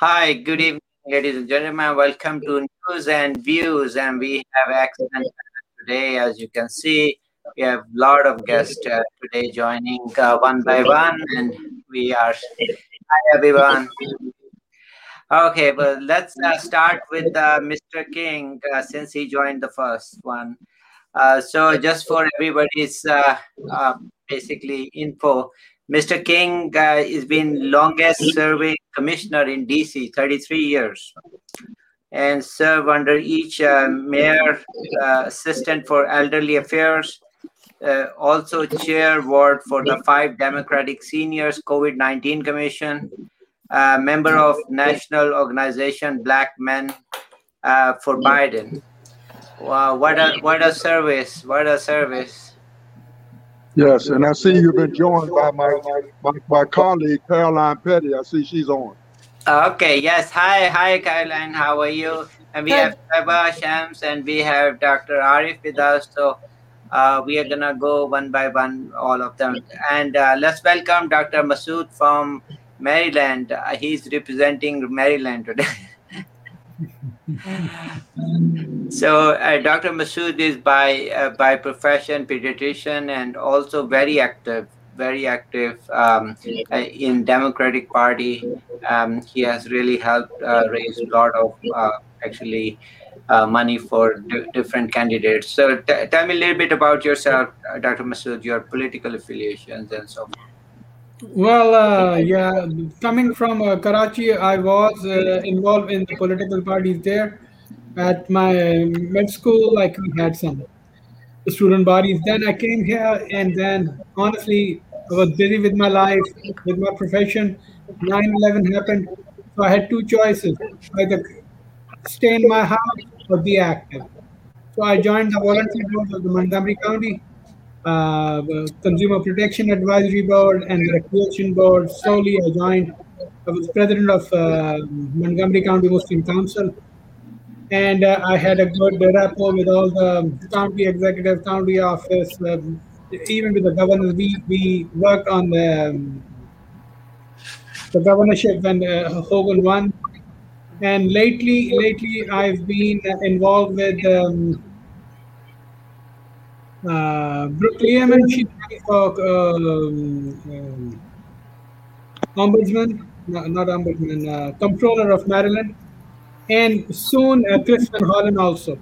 Hi, good evening, ladies and gentlemen. Welcome to News and Views, and we have excellent today. As you can see, we have a lot of guests uh, today joining uh, one by one, and we are. Hi, everyone. Okay, well, let's uh, start with uh, Mr. King uh, since he joined the first one. Uh, so, just for everybody's basically info, Mr. King uh, has been longest serving commissioner in DC, 33 years, and serve under each uh, mayor, uh, assistant for elderly affairs, uh, also chair ward for the five Democratic seniors COVID-19 Commission, uh, member of national organization Black Men uh, for Biden. Wow, what a what a service! What a service! Yes, and I see you've been joined by my, my, my colleague Caroline Petty. I see she's on. Okay, yes. Hi, hi, Caroline. How are you? And we have Trevor Shams and we have Dr. Arif with us. So uh, we are going to go one by one, all of them. And uh, let's welcome Dr. Masood from Maryland. Uh, he's representing Maryland today. so uh, Dr. Masood is by uh, by profession pediatrician and also very active, very active um, uh, in Democratic Party. Um, he has really helped uh, raise a lot of uh, actually uh, money for d- different candidates. So t- tell me a little bit about yourself, Dr. Masood, your political affiliations and so forth. Well, uh, yeah, coming from uh, Karachi, I was uh, involved in the political parties there. At my med school, like we had some student bodies. Then I came here, and then honestly, I was busy with my life, with my profession. 9 11 happened, so I had two choices either stay in my house or be active. So I joined the volunteer board of the Montgomery County uh, Consumer Protection Advisory Board and the Recreation Board. Slowly, I joined. I was president of uh, Montgomery County Muslim Council, and uh, I had a good rapport with all the county executive, county office, um, even with the governor. We we worked on the um, the governorship when uh, Hogan won. And lately, lately I've been involved with um, uh, Brooke for um, um, ombudsman, no, not ombudsman, uh, comptroller of Maryland, and soon uh, Holland also.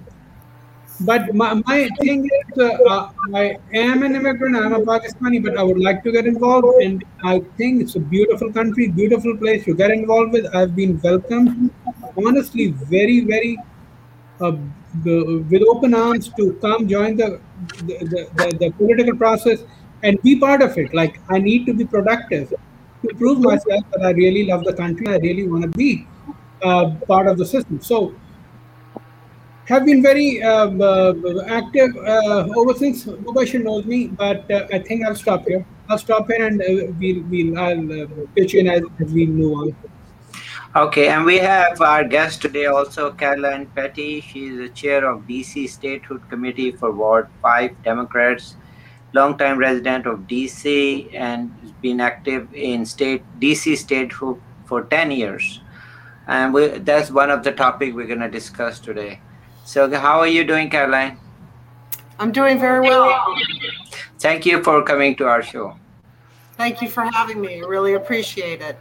But my, my thing is, uh, uh, I am an immigrant, I'm a Pakistani, but I would like to get involved. And I think it's a beautiful country, beautiful place to get involved with. I've been welcomed, honestly, very, very uh, the, with open arms to come join the the, the, the, political process and be part of it. Like I need to be productive to prove myself that I really love the country. I really want to be uh, part of the system. So have been very uh, uh, active uh, over since Mubashir knows me, but uh, I think I'll stop here. I'll stop here and we'll, we'll I'll pitch in as, as we move on. Okay, and we have our guest today also, Caroline Petty. She is the chair of DC Statehood Committee for Ward 5 Democrats, longtime resident of DC, and has been active in state DC statehood for 10 years. And we, that's one of the topic we're going to discuss today. So, how are you doing, Caroline? I'm doing very well. Thank you for coming to our show. Thank you for having me. I really appreciate it.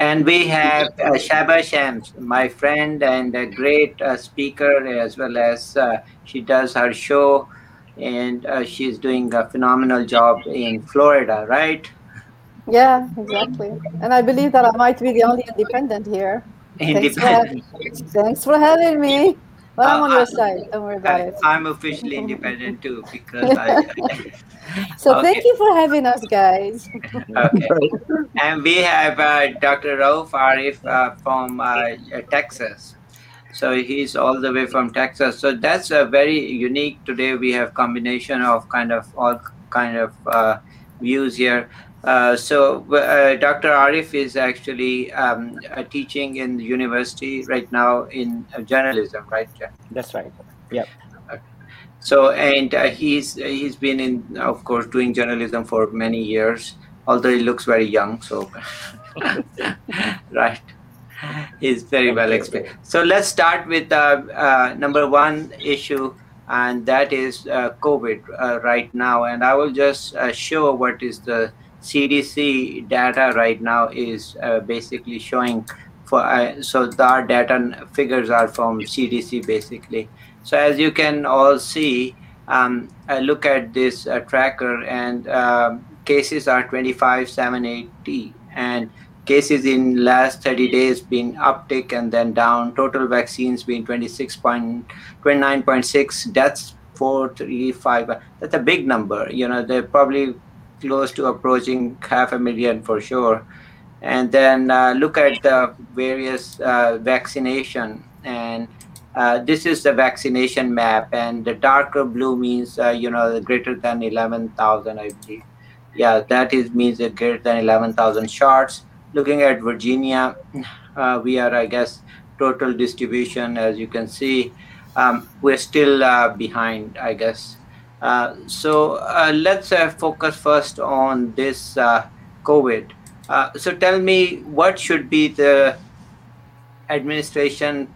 And we have uh, Shaba Shams, my friend and a great uh, speaker, as well as uh, she does her show, and uh, she's doing a phenomenal job in Florida, right? Yeah, exactly. And I believe that I might be the only independent here. Independent. Thanks for, thanks for having me. Well, I'm on your side. Don't worry about it. I'm officially independent too because I. so okay. thank you for having us, guys. okay, and we have uh, Dr. Rauf Arif uh, from uh, Texas. So he's all the way from Texas. So that's a very unique. Today we have combination of kind of all kind of uh, views here. Uh, so uh, Dr. Arif is actually um, uh, teaching in the university right now in uh, journalism, right? That's right. Yeah. So and uh, he's he's been in, of course, doing journalism for many years. Although he looks very young, so right. he's very well explained. So let's start with uh, uh, number one issue, and that is uh, COVID uh, right now. And I will just uh, show what is the CDC data right now is uh, basically showing. For so our data figures are from CDC basically. So as you can all see, um, I look at this tracker and um, cases are 25,780 and cases in last 30 days been uptick and then down total vaccines being 26.29.6 deaths 435 that's a big number you know they're probably close to approaching half a million for sure. And then uh, look at the various uh, vaccination. And uh, this is the vaccination map. And the darker blue means uh, you know greater than 11000 i believe. Yeah, that is means greater than 11,000 shots. Looking at Virginia, uh, we are, I guess, total distribution, as you can see, um, we're still uh, behind, I guess. Uh, so uh, let's uh, focus first on this uh, COVID. so tell me, what should be the administration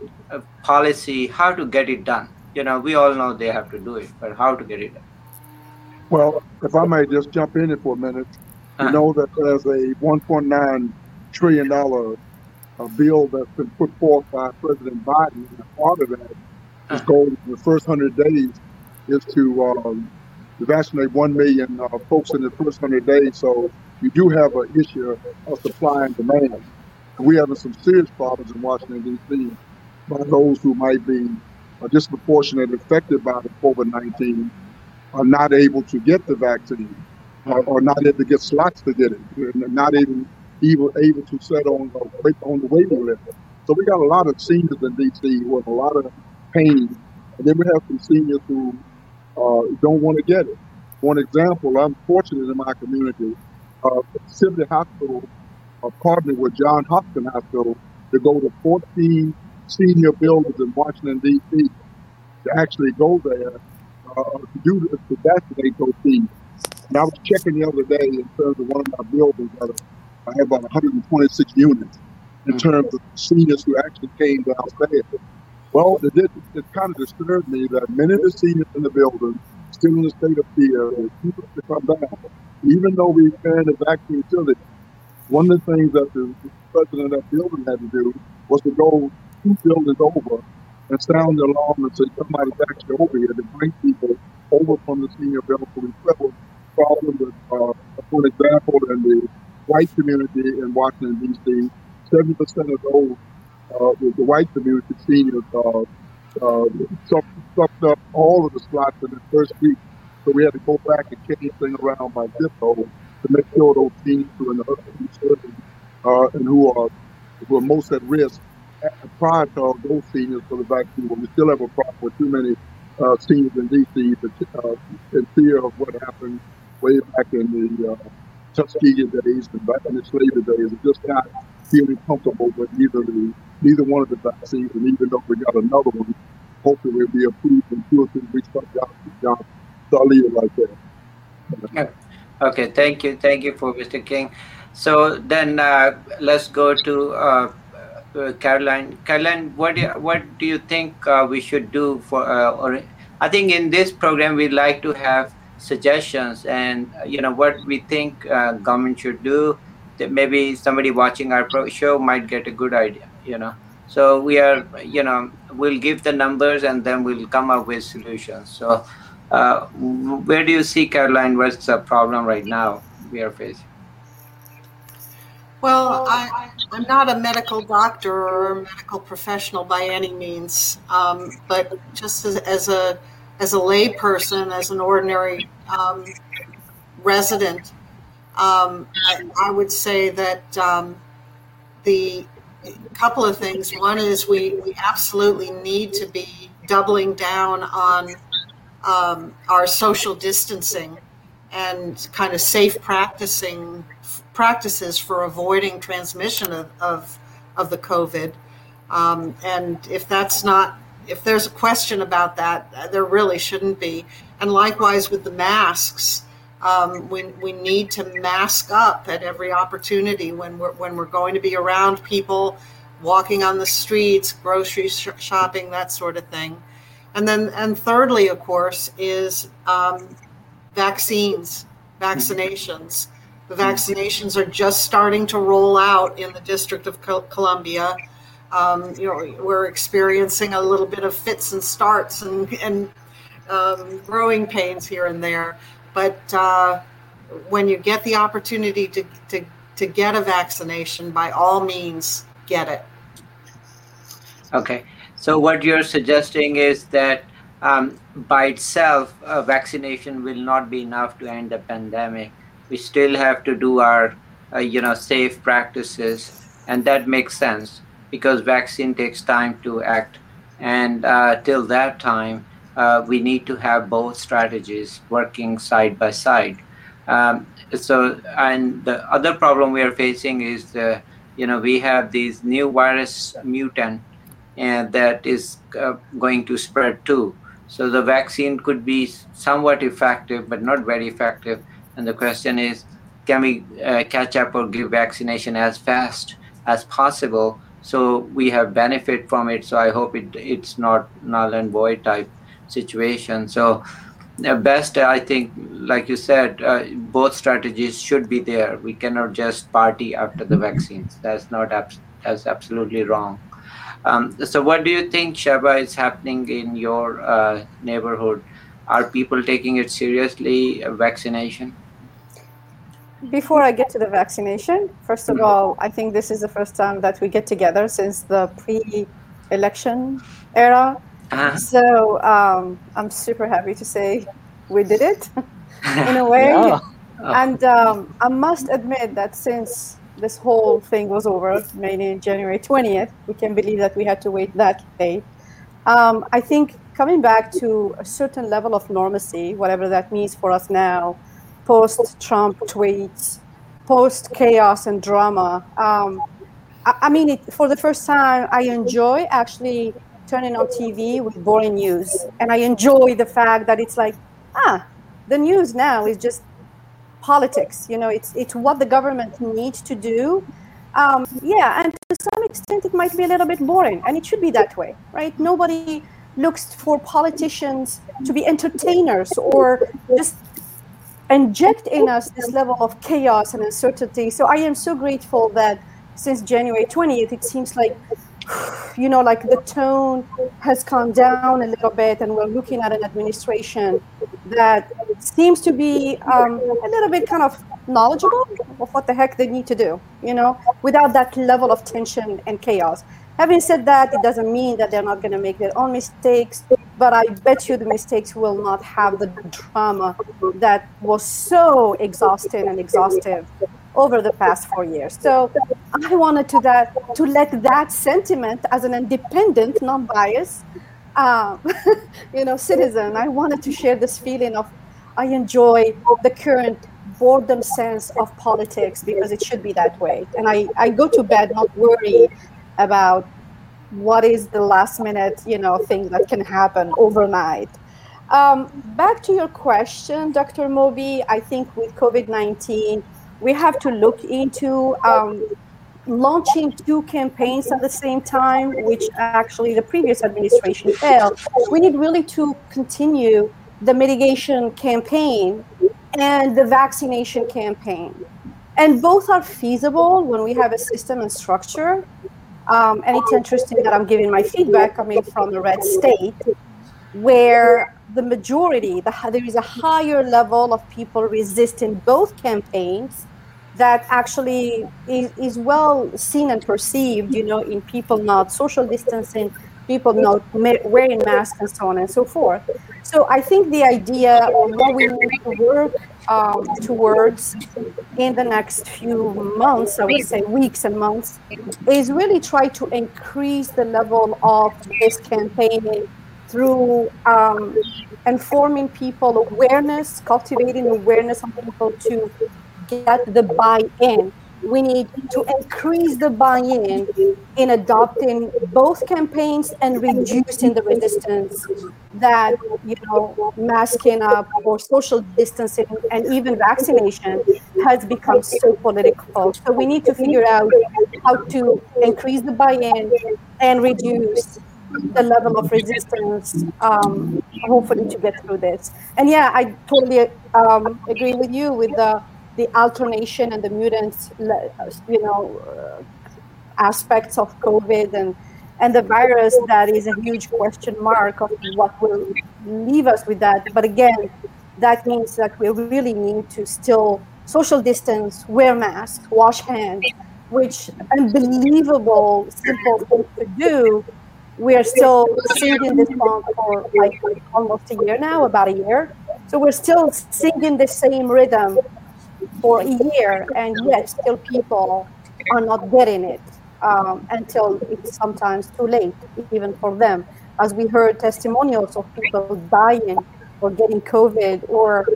policy, how to get it done? You know, we all know they have to do it, but how to get it done? Well, if I may just jump in for a minute, uh-huh. you know that there's a 1.9 trillion dollar uh, bill that's been put forth by President Biden. And part of that, uh-huh. goal in the first 100 days is to, um, vaccinate 1 million uh, folks in the first 100 days. So you do have an issue of supply and demand. And we have some serious problems in Washington, D.C. by those who might be uh, disproportionately affected by the COVID 19 are not able to get the vaccine or, or not able to get slots to get it, not even even able to set on the, on the waiting list. So we got a lot of seniors in DC who with a lot of pain, and then we have some seniors who uh, don't want to get it. One example, I'm fortunate in my community. Uh, Sibley Hospital uh, partnered with John Hopkins Hospital to go to 14 senior buildings in Washington, D.C. to actually go there uh, to do this, to vaccinate those teams. And I was checking the other day in terms of one of my buildings. I have about 126 units in mm-hmm. terms of seniors who actually came to downstairs. Well, it, did, it kind of disturbed me that many of the seniors in the building still in a state of fear, refuse to come down. Even though we expanded the vaccine facility, one of the things that the president of that building had to do was to go two buildings over and sound the alarm and say somebody's actually over here to bring people over from the senior medical equipment. Problem with, uh, for example, in the white community in Washington, D.C., 70% of those, uh, the, white community seniors, uh, uh, sucked, up all of the slots in the first week. So we had to go back and change things around by zip code to make sure those seniors who are in the uh, and who are who are most at risk prior to those seniors for the vaccine, but we still have a problem with too many uh, seniors in D.C. uh, in fear of what happened way back in the uh, Tuskegee days and back in the slavery days. It's just not feeling comfortable with either the neither one of the vaccines, and even though we got another one, hopefully we'll be approved in two or three weeks by Johnson Johnson. So I'll leave it like that. Okay, thank you, thank you for Mr. King. So then uh, let's go to uh, uh, Caroline. Caroline, what do you, what do you think uh, we should do for? Uh, or I think in this program we like to have suggestions and you know what we think uh, government should do. That maybe somebody watching our show might get a good idea. You know, so we are you know we'll give the numbers and then we'll come up with solutions. So. Uh, where do you see, Caroline, what's the problem right now we are facing? Well, I, am not a medical doctor or a medical professional by any means, um, but just as, as, a as a layperson, as an ordinary um, resident, um, I, I, would say that um, the couple of things. One is we, we absolutely need to be doubling down on um, our social distancing and kind of safe practicing practices for avoiding transmission of, of, of the COVID. Um, and if that's not, if there's a question about that, there really shouldn't be. And likewise with the masks, um, we, we need to mask up at every opportunity when we're, when we're going to be around people walking on the streets, grocery sh- shopping, that sort of thing. And then, and thirdly, of course, is um, vaccines, vaccinations. The vaccinations are just starting to roll out in the District of Columbia. Um, you know, we're experiencing a little bit of fits and starts and, and um, growing pains here and there. But uh, when you get the opportunity to, to, to get a vaccination, by all means, get it. Okay. So, what you're suggesting is that um, by itself, a vaccination will not be enough to end the pandemic. We still have to do our, uh, you know, safe practices, and that makes sense because vaccine takes time to act, and uh, till that time, uh, we need to have both strategies working side by side. Um, so, and the other problem we are facing is the, you know, we have these new virus mutant, and that is uh, going to spread too. So the vaccine could be somewhat effective, but not very effective. And the question is, can we uh, catch up or give vaccination as fast as possible so we have benefit from it? So I hope it it's not null and void type situation. So uh, best, I think, like you said, uh, both strategies should be there. We cannot just party after the vaccines. That's not abs- that's absolutely wrong. Um, so, what do you think, Shaba, is happening in your uh, neighborhood? Are people taking it seriously, uh, vaccination? Before I get to the vaccination, first of all, I think this is the first time that we get together since the pre election era uh-huh. So um, I'm super happy to say we did it in a way. Yeah. Oh. And um, I must admit that since this whole thing was over, maybe January 20th, we can believe that we had to wait that day. Um, I think coming back to a certain level of normalcy, whatever that means for us now, post Trump tweets, post chaos and drama. Um, I, I, mean, it, for the first time, I enjoy actually turning on TV with boring news. And I enjoy the fact that it's like, ah, the news now is just politics. You know, it's it's what the government needs to do. Um, yeah, and to some extent, it might be a little bit boring, and it should be that way, right? Nobody looks for politicians to be entertainers or just inject in us this level of chaos and uncertainty. So I am so grateful that since January 20th, it seems like you know, like the tone has calmed down a little bit, and we're looking at an administration that seems to be um, a little bit kind of knowledgeable of what the heck they need to do, you know, without that level of tension and chaos. Having said that, it doesn't mean that they're not going to make their own mistakes, but I bet you the mistakes will not have the drama that was so exhausting and exhaustive over the past four years. So I wanted to that to let that sentiment as an independent, non-biased, uh, you know, citizen. I wanted to share this feeling of I enjoy the current boredom sense of politics because it should be that way. And I, I go to bed not worried about what is the last minute, you know, thing that can happen overnight. Um, back to your question, Dr. Moby, I think with COVID 19, we have to look into um, launching two campaigns at the same time, which actually the previous administration failed. We need really to continue the mitigation campaign and the vaccination campaign. And both are feasible when we have a system and structure. Um, and it's interesting that I'm giving my feedback coming from a red state where the majority, the, there is a higher level of people resisting both campaigns that actually is, is well seen and perceived, you know, in people not social distancing, people not wearing masks, and so on and so forth. So I think the idea of what we need to work um, towards in the next few months, I would say weeks and months, is really try to increase the level of this campaigning through um, informing people awareness, cultivating awareness of people to get the buy-in we need to increase the buy-in in adopting both campaigns and reducing the resistance that you know masking up or social distancing and even vaccination has become so political. So we need to figure out how to increase the buy-in and reduce the level of resistance um, hopefully to get through this. And yeah i totally um, agree with you with the the alternation and the mutants, you know, uh, aspects of COVID and and the virus that is a huge question mark of what will leave us with that. But again, that means that we really need to still social distance, wear masks, wash hands, which unbelievable simple thing to do. We are still singing this song for like almost a year now, about a year. So we're still singing the same rhythm for a year, and yet still people are not getting it um, until it's sometimes too late, even for them. As we heard testimonials of people dying or getting COVID, or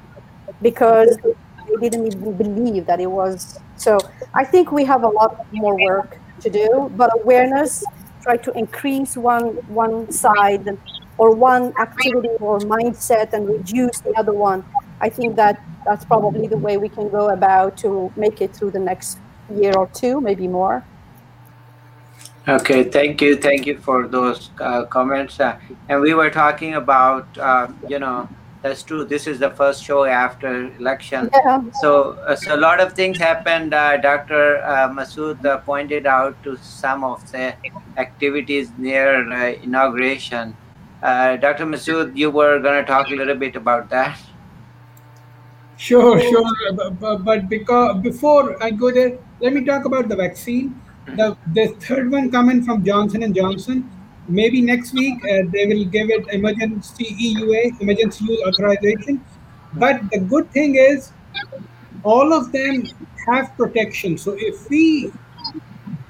because they didn't even believe that it was. So I think we have a lot more work to do, but awareness, try to increase one one side or one activity or mindset and reduce the other one. I think that that's probably the way we can go about to make it through the next year or two, maybe more. Okay, thank you, thank you for those uh, comments. Uh, and we were talking about, uh, you know, that's true. This is the first show after election, yeah. so uh, so a lot of things happened. Uh, Dr. Uh, Masood pointed out to some of the activities near inauguration. Dr. Masood, you were going to talk a little bit about that. Sure, sure. But, but because before I go there, let me talk about the vaccine. The the third one coming from Johnson and Johnson. Maybe next week uh, they will give it emergency EUA, emergency use authorization. But the good thing is, all of them have protection. So if we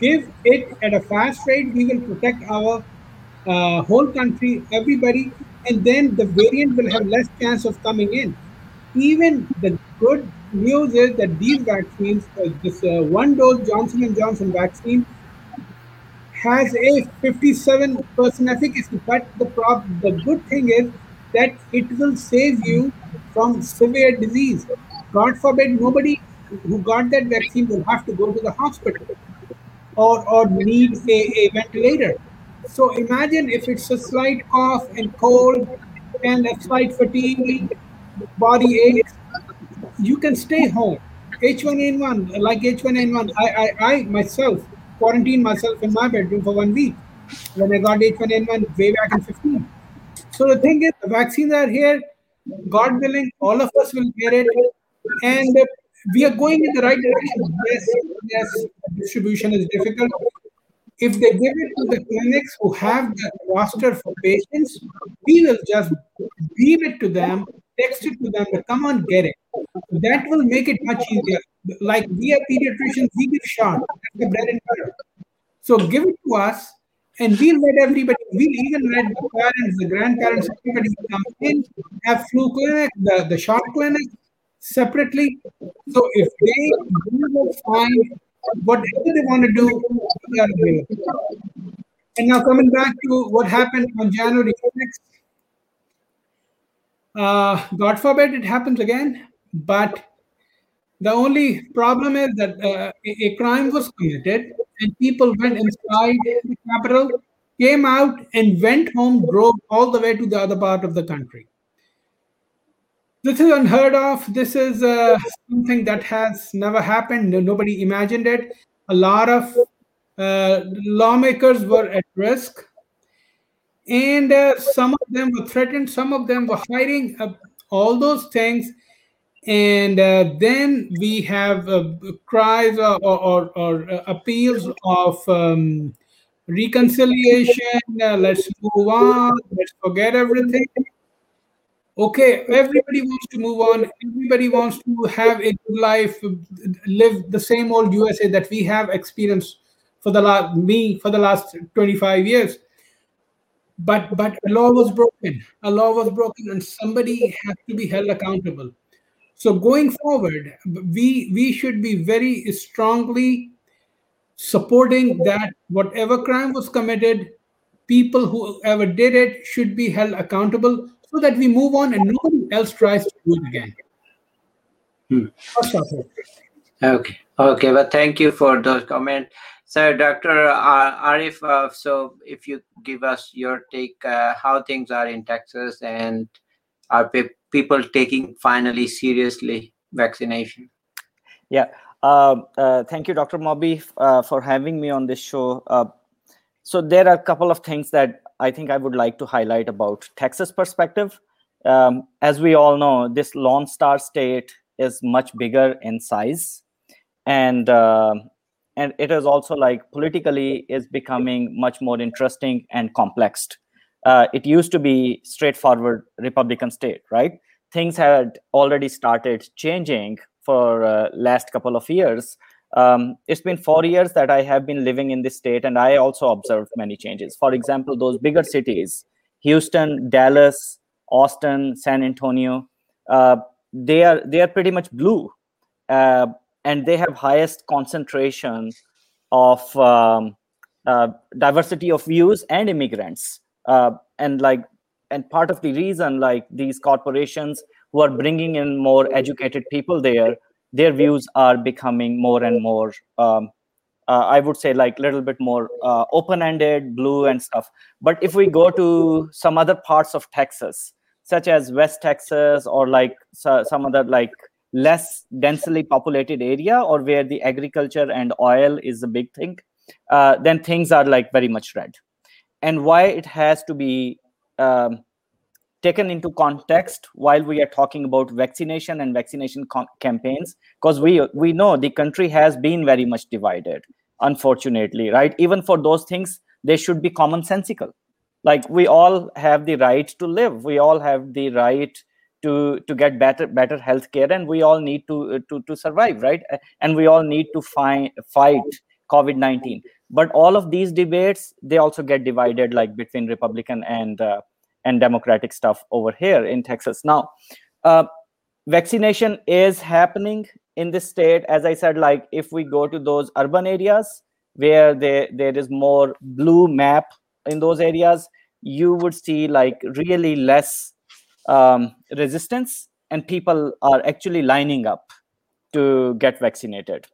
give it at a fast rate, we will protect our uh, whole country, everybody, and then the variant will have less chance of coming in even the good news is that these vaccines, uh, this uh, one dose Johnson and Johnson vaccine, has a 57% efficacy. But the prob- the good thing is that it will save you from severe disease. God forbid, nobody who got that vaccine will have to go to the hospital or, or need a, a ventilator. So imagine if it's a slight cough and cold and a slight fatigue body aches, you can stay home. H1N1, like H1N1, I, I, I myself quarantined myself in my bedroom for one week when I got H1N1 way back in 15. So the thing is, the vaccines are here. God willing, all of us will get it. And we are going in the right direction. Yes, yes, distribution is difficult. If they give it to the clinics who have the roster for patients, we will just beam it to them text it to them, but come on, get it. That will make it much easier. Like we are pediatricians, we give shot. That's the bread and butter. So give it to us, and we'll let everybody, we'll even let the parents, the grandparents, everybody come in, have flu clinic, the, the shot clinic separately. So if they will find whatever they want to do, we are available. And now coming back to what happened on January 6th, uh, God forbid it happens again, but the only problem is that uh, a, crime was committed and people went inside the Capitol, came out, and went home, drove all the way to the other part of the country. This is unheard of. This is uh, something that has never happened. Nobody imagined it. A lot of uh, lawmakers were at risk and uh, some of them were threatened some of them were hiding uh, all those things. And uh, then we have uh, cries or, or, or uh, appeals of um, reconciliation uh, let's move on let's forget everything. Okay everybody wants to move on. Everybody wants to have a good life live the same old usa that we have experienced for the last me for the last 25 years but but a law was broken a law was broken and somebody has to be held accountable So going forward, we we should be very strongly supporting that whatever crime was committed, people who ever did it should be held accountable so that we move on and nobody else tries to do it again. Hmm. Okay. Okay. Well, thank you for those comments. So, Dr. Arif, uh, so if you give us your take, uh, how things are in Texas and are pe- people taking finally seriously vaccination? Yeah. Uh, uh thank you, Dr. Moby, uh, for having me on this show. Uh, so there are a couple of things that I think I would like to highlight about Texas perspective. Um, as we all know, this Lone Star state is much bigger in size, and uh, and it is also like politically is becoming much more interesting and complex. Uh, it used to be straightforward Republican state, right? Things had already started changing for uh, last couple of years. Um, it's been four years that I have been living in this state, and I also observed many changes. For example, those bigger cities, Houston, Dallas, Austin, San Antonio, uh, they are they are pretty much blue, uh, and they have highest concentration of um, uh, diversity of views and immigrants. Uh, and like, and part of the reason, like these corporations who are bringing in more educated people there, their views are becoming more and more um, uh, I would say like a little bit more uh, open-ended, blue and stuff. But if we go to some other parts of Texas, such as West Texas or like so, some other like less densely populated area or where the agriculture and oil is a big thing, uh, then things are like very much red. And why it has to be um, taken into context while we are talking about vaccination and vaccination campaigns because we we know the country has been very much divided unfortunately right? Even for those things they should be commonsensical. Like we all have the right to live. We all have the right to to get better better health care and we all need to to to survive right? And we all need to find fight covid-19 but all of these debates they also get divided like between republican and uh, and democratic stuff over here in texas. Now uh, vaccination is happening in this state. As i said like if we go to those urban areas where there there is more blue map in those areas you would see like really less um, resistance and people are actually lining up to get vaccinated.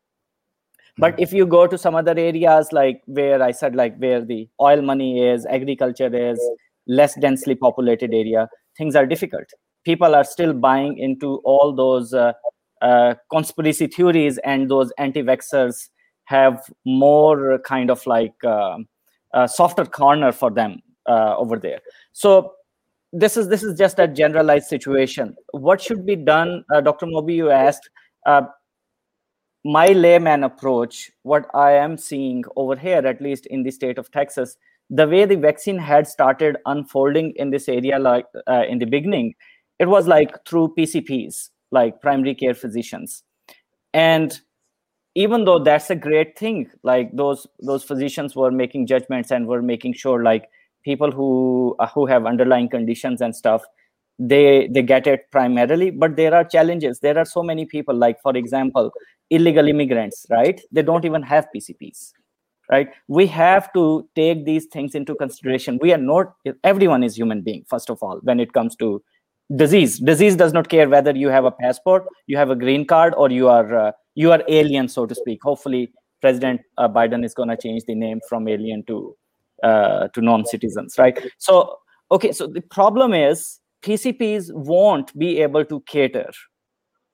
But if you go to some other areas like where i said like where the oil money is agriculture is less densely populated area things are difficult. People are still buying into all those uh, uh, conspiracy theories and those anti-vaxxers have more kind of like uh, a softer corner for them uh, over there. So this is this is just a generalized situation. What should be done uh, dr moby you asked uh, my layman approach what i am seeing over here at least in the state of texas the way the vaccine had started unfolding in this area like uh, in the beginning it was like through pcps like primary care physicians. And even though that's a great thing like those those physicians were making judgments and were making sure like people who uh, who have underlying conditions and stuff they they get it primarily but there are challenges. There are so many people like for example illegal immigrants right? They don't even have pcps right? We have to take these things into consideration. We are not everyone is human being first of all when it comes to disease. Disease does not care whether you have a passport you have a green card or you are uh, you are alien so to speak. Hopefully president uh, biden is going to change the name from alien to uh, to non-citizens right? So okay so the problem is pcps won't be able to cater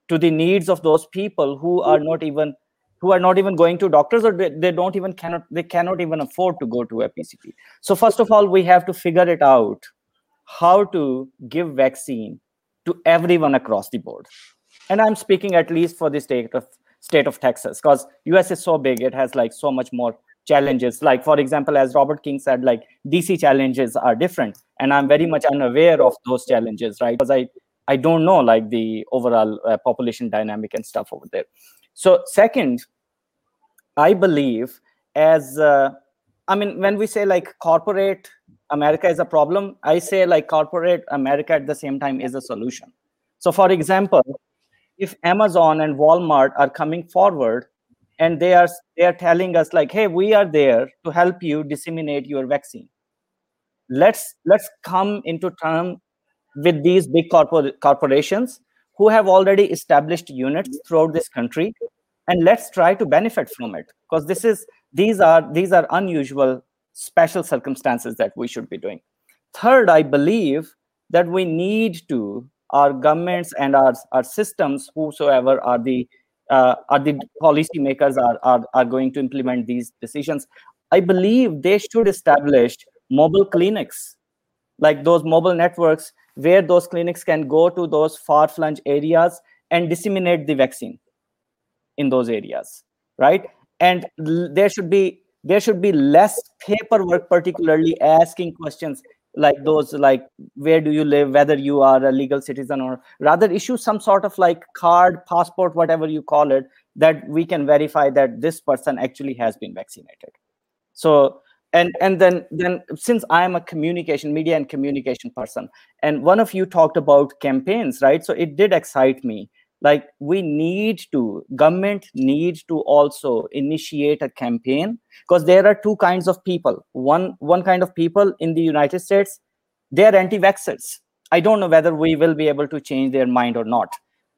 to the needs of those people who are not even who are not even going to doctors or they, they don't even cannot they cannot even afford to go to a pcp so first of all we have to figure it out how to give vaccine to everyone across the board. And i'm speaking at least for the state of state of texas because us is so big it has like so much more challenges. Like for example as robert king said like dc challenges are different and i'm very much unaware of those challenges right? Because i i don't know like the overall uh, population dynamic and stuff over there. So second i believe as uh, i mean when we say like corporate america is a problem i say like corporate america at the same time is a solution. So for example if Amazon and Walmart are coming forward and they are they are telling us like, hey, we are there to help you disseminate your vaccine. Let's let's come into term with these big corpor- corporations who have already established units throughout this country and let's try to benefit from it because this is these are these are unusual special circumstances that we should be doing third i believe that we need to our governments and our, our systems whosoever are the uh, are the policymakers are, are are going to implement these decisions. I believe they should establish mobile clinics like those mobile networks where those clinics can go to those far-flung areas and disseminate the vaccine in those areas right? And there should be there should be less paperwork particularly asking questions like those like where do you live whether you are a legal citizen or rather issue some sort of like card passport whatever you call it that we can verify that this person actually has been vaccinated. So and and then then since i am a communication media and communication person and one of you talked about campaigns right? So it did excite me like we need to government need to also initiate a campaign because there are two kinds of people. One one kind of people in the united states they're anti-vaxxers. I don't know whether we will be able to change their mind or not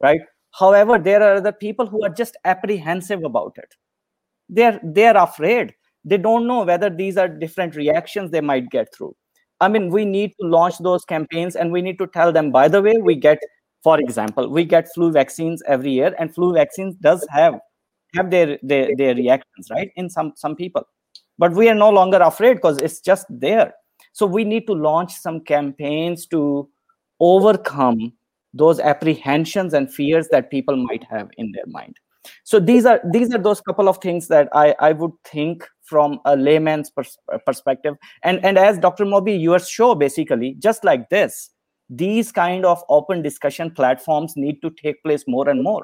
right? However there are other people who are just apprehensive about it. They're they're afraid. They don't know whether these are different reactions they might get through. I mean we need to launch those campaigns and we need to tell them by the way we get for example we get flu vaccines every year and flu vaccines does have have their their, their reactions right in some some people. But we are no longer afraid because it's just there. So we need to launch some campaigns to overcome those apprehensions and fears that people might have in their mind. So these are these are those couple of things that i i would think from a layman's pers- perspective. And and as dr moby your show basically just like this these kind of open discussion platforms need to take place more and more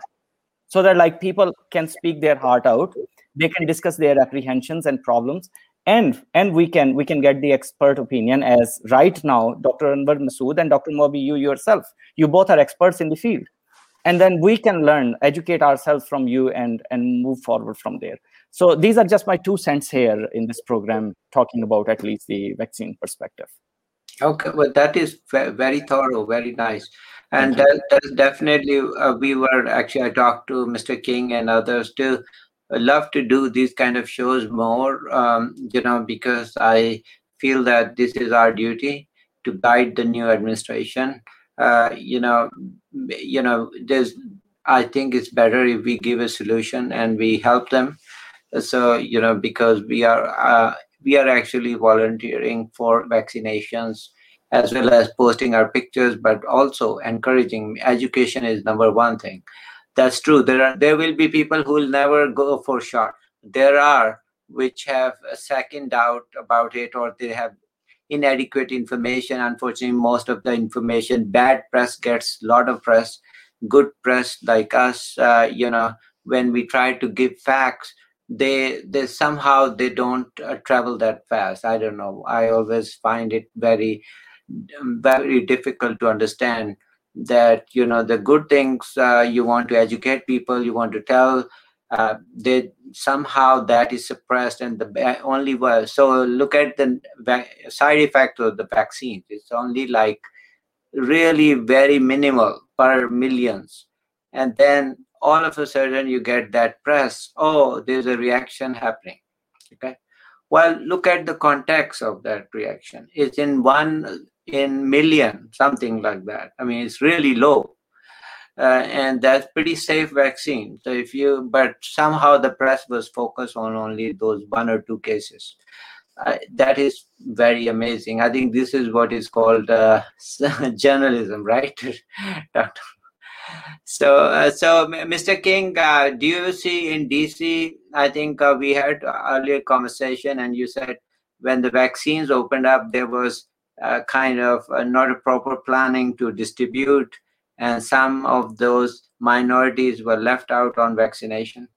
so that like people can speak their heart out. They can discuss their apprehensions and problems. And and we can we can get the expert opinion as right now dr anwar masood and dr moby you yourself you both are experts in the field. And then we can learn educate ourselves from you and and move forward from there. So these are just my two cents here in this program talking about at least the vaccine perspective Okay, well, that is very thorough, very nice. And that, that's definitely, uh, we were actually, I talked to Mr. King and others to love to do these kind of shows more, um, you know, because I feel that this is our duty to guide the new administration. Uh, you know, you know, there's, I think it's better if we give a solution and we help them. So, you know, because we are, uh, we are actually volunteering for vaccinations as well as posting our pictures but also encouraging education is number one thing. That's true. There are there will be people who will never go for shot. There are which have a second doubt about it or they have inadequate information. Unfortunately most of the information bad press gets a lot of press good press like us uh, you know when we try to give facts they they somehow they don't uh, travel that fast. I don't know. I always find it very very difficult to understand that you know the good things uh, you want to educate people you want to tell uh, they somehow that is suppressed and the only way so look at the side effect of the vaccine. It's only like really very minimal per millions. And then all of a sudden you get that press oh there's a reaction happening okay? Well look at the context of that reaction. It's in one in million something like that. I mean it's really low. Uh, and that's pretty safe vaccine. So if you but somehow the press was focused on only those one or two cases. Uh, that is very amazing. I think this is what is called uh, journalism right? Doctor so, uh, so Mr. King, uh, do you see in DC? I think uh, we had earlier conversation, and you said when the vaccines opened up, there was kind of not a proper planning to distribute, and some of those minorities were left out on vaccination.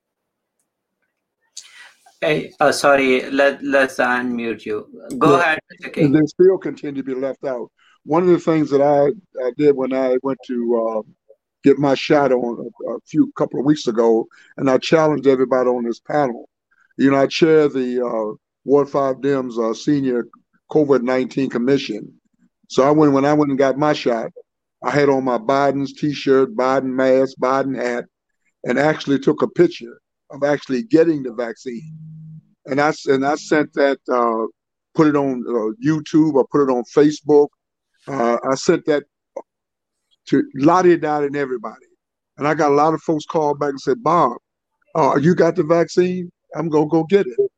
Hey, oh, sorry, let, let's unmute you. Go yeah. ahead, Mr. King. They still continue to be left out. One of the things that I, I did when I went to um, get my shot on uh, a few couple of weeks ago, and I challenged everybody on this panel. You know, I chair the uh, Ward Five Dems uh, Senior COVID nineteen Commission. So I went when I went and got my shot. I had on my Biden's T-shirt, Biden mask, Biden hat, and actually took a picture of actually getting the vaccine. And I and I sent that, uh, put it on uh, YouTube, or put it on Facebook. Uh, I sent that to Lottie Dottie and everybody. And I got a lot of folks call back and said, Bob, uh, you got the vaccine? I'm gonna go get it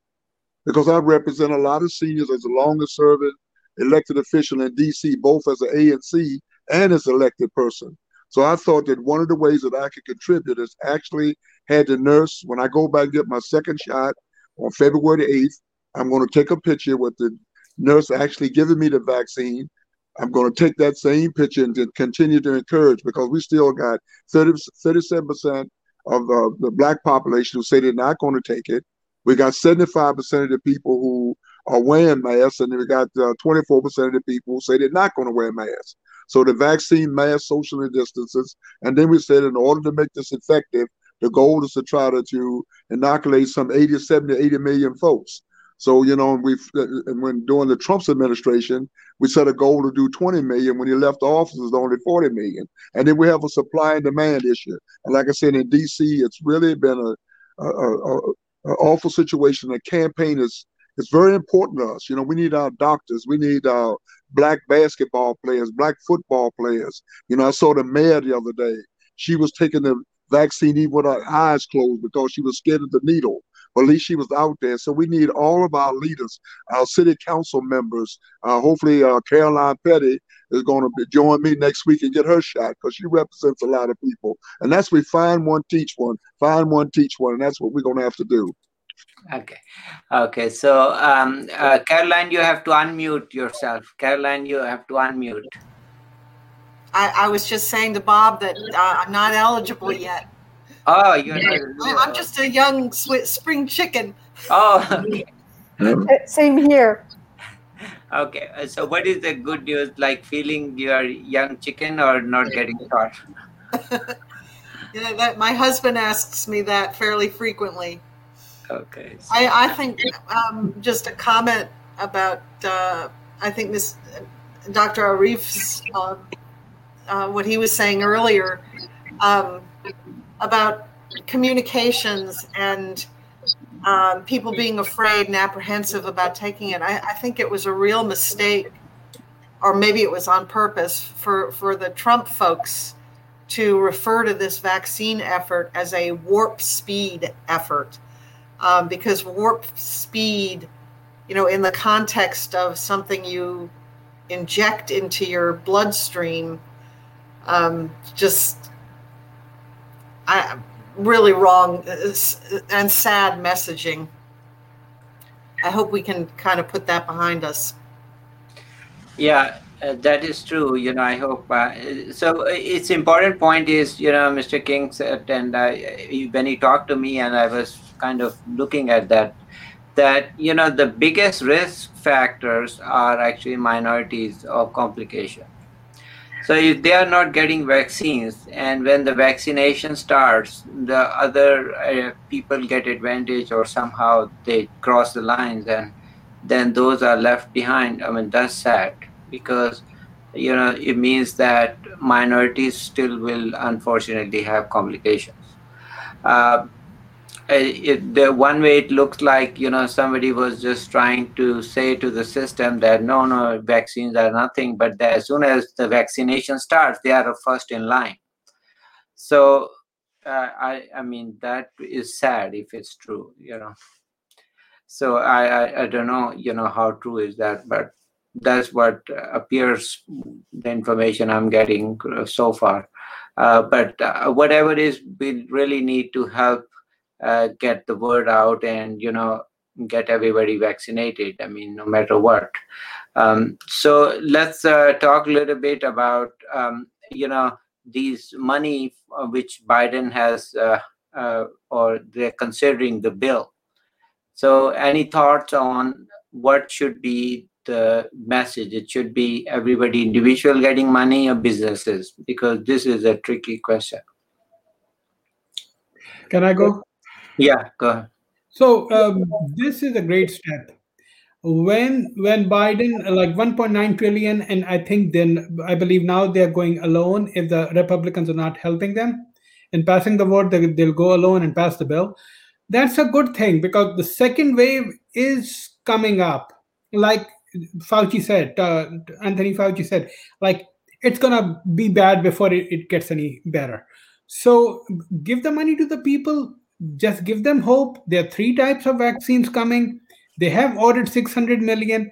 because I represent a lot of seniors as the longest serving elected official in DC, both as an ANC and as elected person. So I thought that one of the ways that I could contribute is actually had the nurse, when I go back and get my second shot on February 8th, I'm going to take a picture with the nurse actually giving me the vaccine. I'm going to take that same picture and continue to encourage because we still got 30, 37% of uh, the black population who say they're not going to take it. We got 75% of the people who are wearing masks, and we got uh, 24% of the people who say they're not going to wear masks. So the vaccine mass socially distances. And then we said in order to make this effective, the goal is to try to, to inoculate some 80, 70, 80 million folks. So, you know, we when during the Trump's administration, we set a goal to do 20 million. When he left the office, it was only 40 million. And then we have a supply and demand issue. And like I said, in DC, it's really been a, a, a, a awful situation. The campaign is it's very important to us. You know, we need our doctors, we need our black basketball players, black football players. You know, I saw the mayor the other day. She was taking the vaccine even with her eyes closed because she was scared of the needle. But at least she was out there. So we need all of our leaders, our city council members. Uh, hopefully, uh, Caroline Petty is going to join me next week and get her shot because she represents a lot of people. And that's we find one, teach one, find one, teach one, and that's what we're going to have to do. Okay. Okay. So, um, uh, Caroline, you have to unmute yourself. Caroline, you have to unmute. I, I was just saying to Bob that uh, I'm not eligible yet. Oh, you're not. I'm just a young spring chicken. Oh, okay. Same here. Okay. Uh, so, what is the good news? Like feeling you're young chicken or not getting caught? yeah, that my husband asks me that fairly frequently. Okay. I, I think um, just a comment about uh, I think this Dr. Arif's uh, uh, what he was saying earlier um, about communications and um, people being afraid and apprehensive about taking it. I, I think it was a real mistake, or maybe it was on purpose for for the Trump folks to refer to this vaccine effort as a warp speed effort um, because warp speed, you know, in the context of something you inject into your bloodstream, um, just I, really wrong uh, and sad messaging. I hope we can kind of put that behind us. Yeah, uh, that is true. You know, I hope. Uh, so uh, it's important point is, you know, Mr. King said, and I, when he talked to me, and I was kind of looking at that that you know the biggest risk factors are actually minorities of complication so if they are not getting vaccines and when the vaccination starts the other uh, people get advantage or somehow they cross the lines and then those are left behind. I mean that's sad because you know it means that minorities still will unfortunately have complications. Uh, it, the one way it looks like you know somebody was just trying to say to the system that no no vaccines are nothing but that as soon as the vaccination starts they are first in line. So uh, i i mean that is sad if it's true you know. So I, I i don't know you know how true is that but that's what appears the information i'm getting so far. Uh, but uh, whatever is we really need to help uh, get the word out and you know get everybody vaccinated i mean no matter what. Um, so let's uh, talk a little bit about um, you know these money uh, which biden has uh, uh, or they're considering the bill. So any thoughts on what should be the message? It should be everybody individual getting money or businesses? Because this is a tricky question. Can I go? Yeah, go ahead. So um, this is a great step. When when Biden like 1.9 trillion, and I think then I believe now they are going alone if the Republicans are not helping them in passing the vote, they, they'll go alone and pass the bill. That's a good thing because the second wave is coming up. Like Fauci said, uh, Anthony Fauci said, like it's gonna be bad before it, it gets any better. So give the money to the people. Just give them hope. There are three types of vaccines coming. They have ordered 600 million.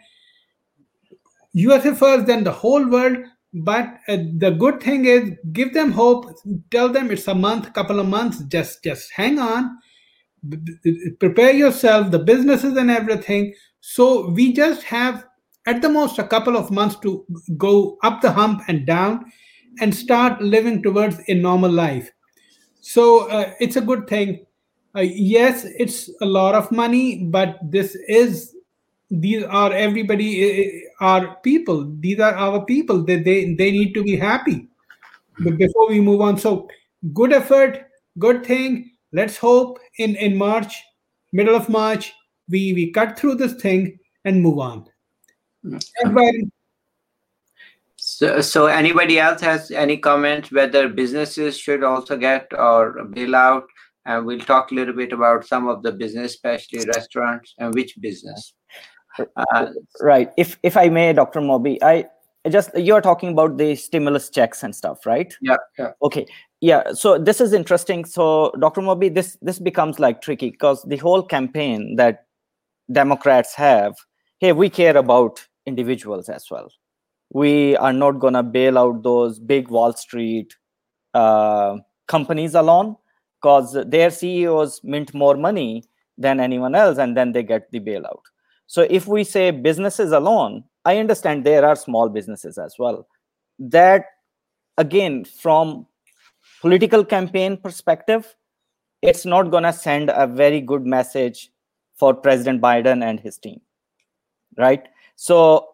USA first, then the whole world. But uh, the good thing is, give them hope. Tell them it's a month, couple of months. Just, just hang on. Prepare yourself, the businesses and everything. So we just have at the most a couple of months to go up the hump and down and start living towards a normal life. So uh, it's a good thing. Uh, yes, it's a lot of money, but this is these are everybody are people. These are our people. They they, they need to be happy. But before we move on, so good effort, good thing. Let's hope in in March, middle of March, we we cut through this thing and move on. Everybody, so, so anybody else has any comment whether businesses should also get or bailout? And we'll talk a little bit about some of the business, especially restaurants, and which business. Uh, right. If if I may, Dr. Moby, I just you're talking about the stimulus checks and stuff, right? Yeah. Yeah. Okay. Yeah. So this is interesting. So Dr. Moby, this this becomes like tricky because the whole campaign that Democrats have, hey, we care about individuals as well we are not going to bail out those big Wall Street uh, companies alone because their CEOs mint more money than anyone else and then they get the bailout. So if we say businesses alone, I understand there are small businesses as well. That again, from political campaign perspective, it's not going to send a very good message for President Biden and his team, right? So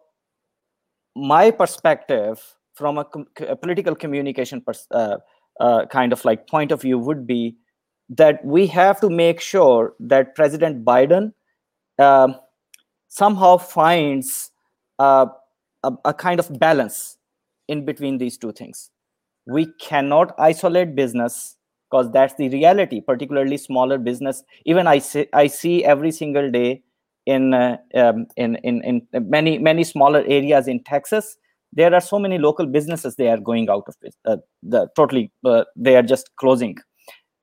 my perspective from a, com- a political communication pers- uh, uh, kind of like point of view would be that we have to make sure that President Biden uh, somehow finds a, a kind of balance in between these two things. We cannot isolate business because that's the reality, particularly smaller business. Even I see, I see every single day in, uh, um, in, in, in many, many smaller areas in Texas, there are so many local businesses they are going out of. Uh, the, totally, uh, they are just closing.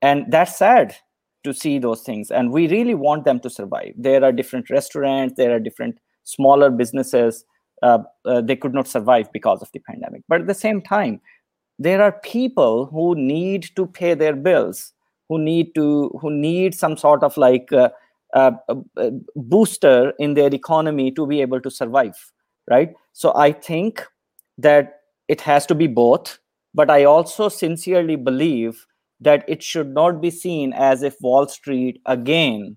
And that's sad to see those things. And we really want them to survive. There are different restaurants, there are different smaller businesses. Uh, uh, they could not survive because of the pandemic. But at the same time, there are people who need to pay their bills, who need to, who need some sort of like uh, uh, booster in their economy to be able to survive right so i think that it has to be both but i also sincerely believe that it should not be seen as if wall street again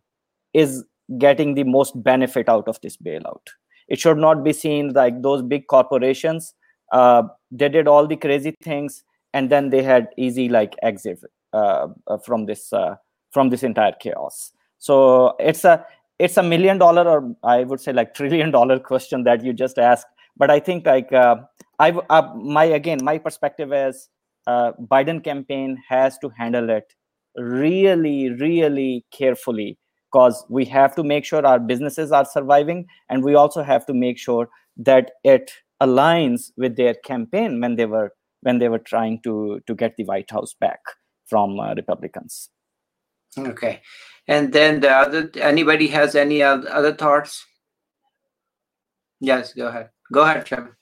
is getting the most benefit out of this bailout. It should not be seen like those big corporations uh, they did all the crazy things and then they had easy like exit uh, uh from this uh, from this entire chaos. So it's a it's a million dollar or i would say like trillion dollar question that you just asked but i think like uh, i uh, my again my perspective is uh, biden campaign has to handle it really really carefully because we have to make sure our businesses are surviving and we also have to make sure that it aligns with their campaign when they were when they were trying to to get the white house back from uh, republicans okay and then the other, anybody has any other thoughts? Yes, go ahead. Go ahead, Chairman.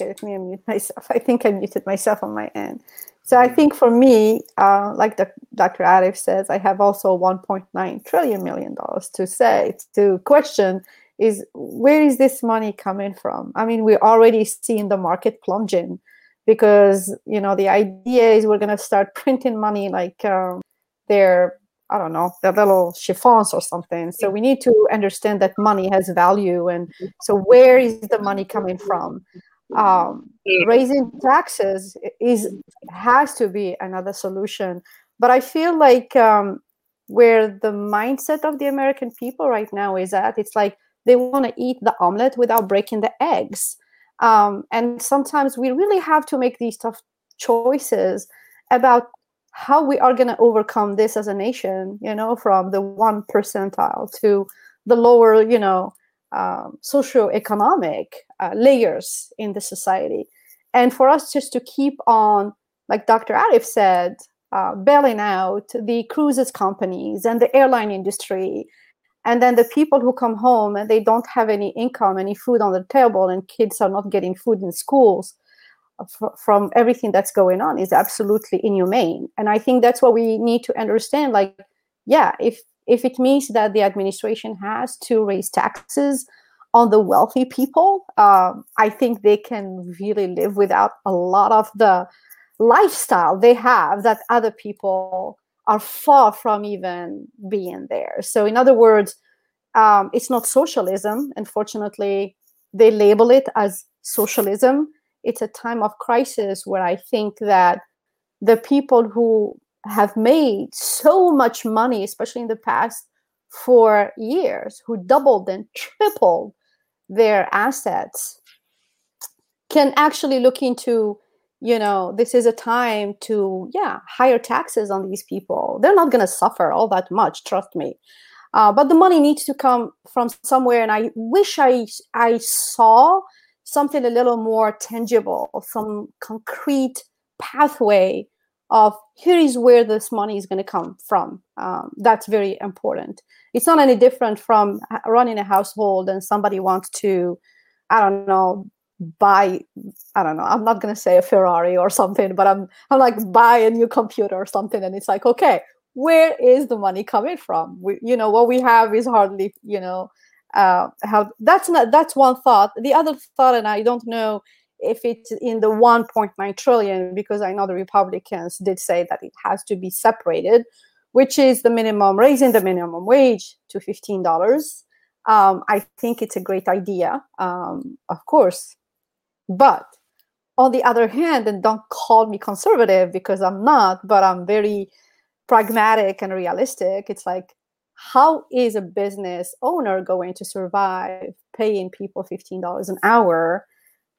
Okay, let me unmute myself. I think I muted myself on my end. So I think for me, uh, like the, Dr. Arif says, I have also 1.9 trillion million dollars to say to question is where is this money coming from? I mean, we're already seeing the market plunging because you know the idea is we're going to start printing money like um, their I don't know, their little chiffons or something. So we need to understand that money has value. And so where is the money coming from? Um, raising taxes is has to be another solution. But I feel like um, where the mindset of the American people right now is at, it's like they want to eat the omelet without breaking the eggs. Um, and sometimes we really have to make these tough choices about how we are going to overcome this as a nation, you know, from the one percentile to the lower, you know, um, socioeconomic uh, layers in the society. And for us just to keep on, like Dr. Arif said, uh, bailing out the cruises companies and the airline industry. And then the people who come home and they don't have any income, any food on the table, and kids are not getting food in schools uh, from everything that's going on is absolutely inhumane. And I think that's what we need to understand. Like, yeah, if if it means that the administration has to raise taxes on the wealthy people, um, I think they can really live without a lot of the lifestyle they have that other people are far from even being there. So, in other words, um, it's not socialism. Unfortunately, they label it as socialism. It's a time of crisis where I think that the people who have made so much money, especially in the past four years, who doubled and tripled their assets, can actually look into, you know, this is a time to, yeah, higher taxes on these people. They're not going to suffer all that much, trust me. Uh, but the money needs to come from somewhere, and I wish I I saw something a little more tangible, some concrete pathway of here is where this money is going to come from. Um, that's very important. It's not any different from running a household and somebody wants to, I don't know, buy i don't know i'm not going to say a ferrari or something but i'm i'm like buy a new computer or something and it's like okay where is the money coming from we, you know what we have is hardly you know uh how that's not that's one thought the other thought and i don't know if it's in the 1.9 trillion, because I know the Republicans did say that it has to be separated, which is the minimum, raising the minimum wage to $15. Um, I think it's a great idea, um, of course. But on the other hand, and don't call me conservative because I'm not, but I'm very pragmatic and realistic. It's like, how is a business owner going to survive paying people $15 an hour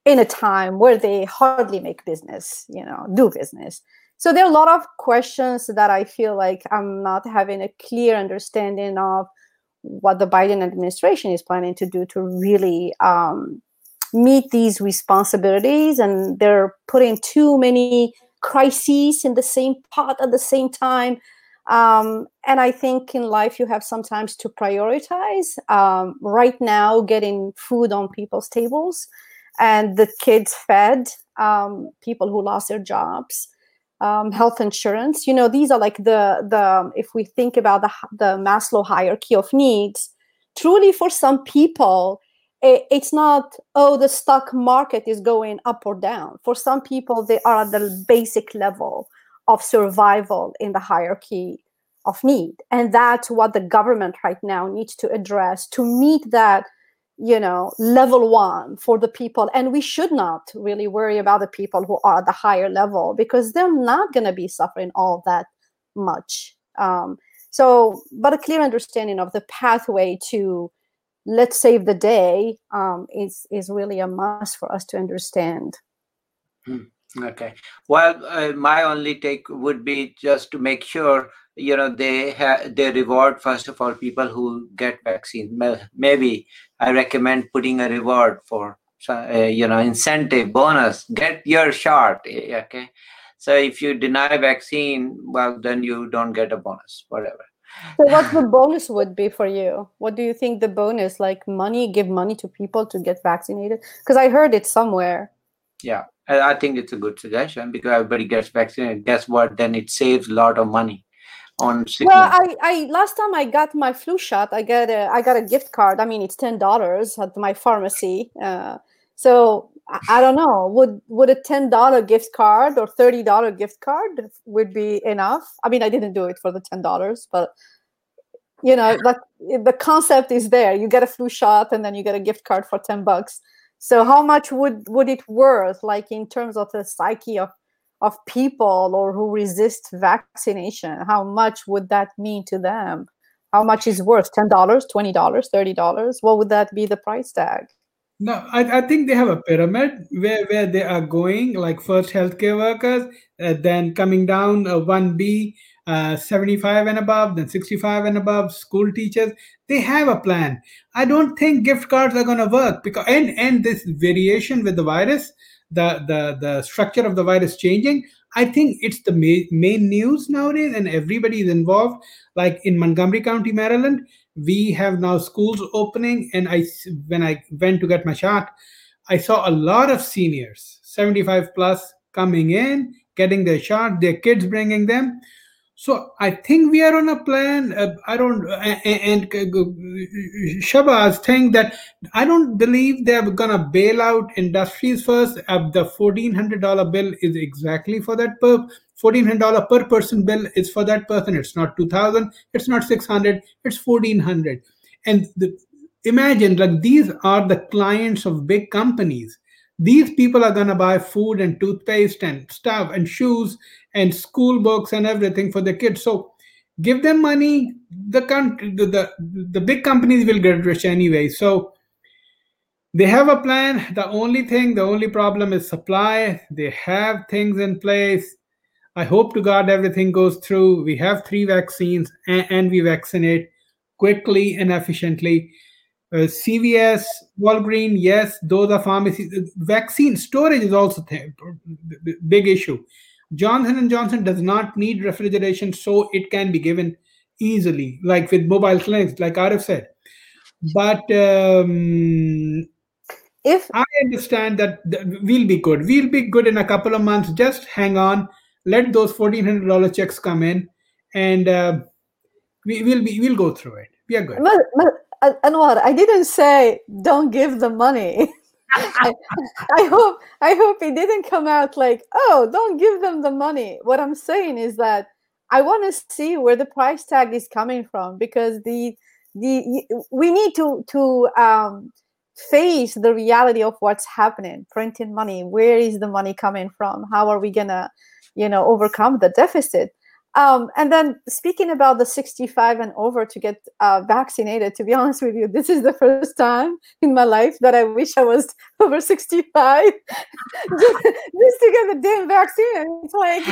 in a time where they hardly make business, you know, do business. So there are a lot of questions that I feel like I'm not having a clear understanding of what the Biden administration is planning to do to really um, meet these responsibilities. And they're putting too many crises in the same pot at the same time. Um, and I think in life you have sometimes to prioritize. Um, right now, getting food on people's tables and the kids fed, um, people who lost their jobs, um, health insurance. You know, these are like the the if we think about the the Maslow hierarchy of needs, truly for some people, it, it's not oh the stock market is going up or down. For some people, they are at the basic level of survival in the hierarchy of need, and that's what the government right now needs to address to meet that you know level one for the people. And we should not really worry about the people who are at the higher level because they're not going to be suffering all that much. Um, so but a clear understanding of the pathway to let's save the day um, is is really a must for us to understand. Hmm. okay. Well uh, my only take would be just to make sure you know they have they reward first of all people who get vaccine. Maybe i recommend putting a reward for uh, you know incentive bonus get your shot eh, okay? So if you deny vaccine well then you don't get a bonus whatever. So what the bonus would be for you? What do you think the bonus like money give money to people to get vaccinated? Because i heard it somewhere. Yeah i think it's a good suggestion because everybody gets vaccinated. Guess what? Then it saves a lot of money on well I, I last time i got my flu shot i got a i got a gift card. I mean it's ten dollars at my pharmacy uh, so I, I don't know. Would would a ten dollar gift card or thirty dollar gift card would be enough? I mean i didn't do it for the ten dollars but you know like the concept is there. You get a flu shot and then you get a gift card for 10 bucks. So how much would would it worth, like in terms of the psyche of of people or who resist vaccination? How much would that mean to them? How much is worth? Ten dollars, twenty dollars, thirty dollars? What would that be the price tag? No, I, I think they have a pyramid where, where they are going, like first healthcare workers, uh, then coming down uh, 1B, uh, 75 and above, then 65 and above, school teachers. They have a plan. I don't think gift cards are going to work because and and this variation with the virus, the the the structure of the virus changing. I think it's the main, main news nowadays, and everybody is involved. Like in Montgomery County, Maryland, we have now schools opening and i when i went to get my shot i saw a lot of seniors 75 plus coming in getting their shot their kids bringing them so I think we are on a plan. Uh, I don't, and, and Shabazz think that I don't believe they're gonna bail out industries first. Uh, the fourteen hundred dollar bill is exactly for that purpose. Fourteen hundred dollar per person bill is for that person. It's not two thousand. It's not six hundred. It's fourteen hundred. And the, imagine like these are the clients of big companies these people are to buy food and toothpaste and stuff and shoes and school books and everything for the kids. So give them money. The country the, the, the big companies will get rich anyway. So they have a plan. The only thing the only problem is supply. They have things in place. I hope to god everything goes through. We have three vaccines and, and we vaccinate quickly and efficiently. Uh, CVS, Walgreen, yes, those are pharmacies. Vaccine storage is also th- big issue. Johnson and Johnson does not need refrigeration, so it can be given easily, like with mobile clinics, like Arif said. But um, if I understand that we'll be good, we'll be good in a couple of months. Just hang on, let those fourteen hundred dollar checks come in, and uh, we will be we'll go through it. We are good. Anwar, I didn't say don't give the money. I, hope I hope it didn't come out like, oh, don't give them the money. What I'm saying is that I want to see where the price tag is coming from because the the we need to to um, face the reality of what's happening. Printing money, where is the money coming from? How are we gonna, you know, overcome the deficit? Um, and then speaking about the 65 and over to get uh, vaccinated, to be honest with you, this is the first time in my life that I wish I was over 65 just, just, to get the damn vaccine. It's like,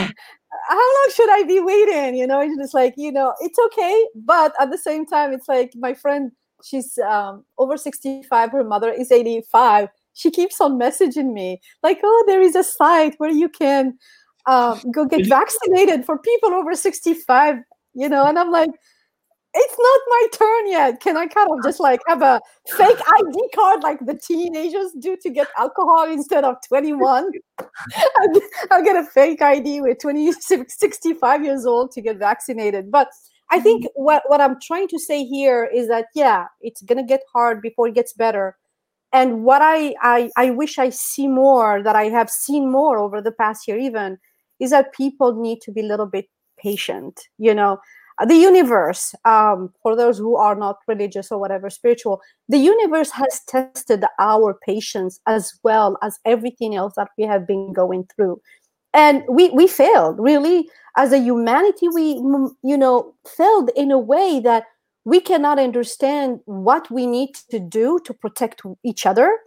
how long should I be waiting? You know, it's just like, you know, it's okay. But at the same time, it's like my friend, she's um, over 65, her mother is 85. She keeps on messaging me like, oh, there is a site where you can um, go get vaccinated for people over 65 you know? And i'm like it's not my turn yet. Can i kind of just like have a fake id card like the teenagers do to get alcohol instead of 21 i'll get a fake id with 20 65 years old to get vaccinated. But i think mm-hmm. what, what i'm trying to say here is that yeah it's gonna get hard before it gets better. And what I, I i wish i see more that i have seen more over the past year even is that people need to be a little bit patient you know. Uh, the universe um, for those who are not religious or whatever spiritual the universe has tested our patience as well as everything else that we have been going through. And we we failed really. As a humanity we you know failed in a way that we cannot understand what we need to do to protect each other.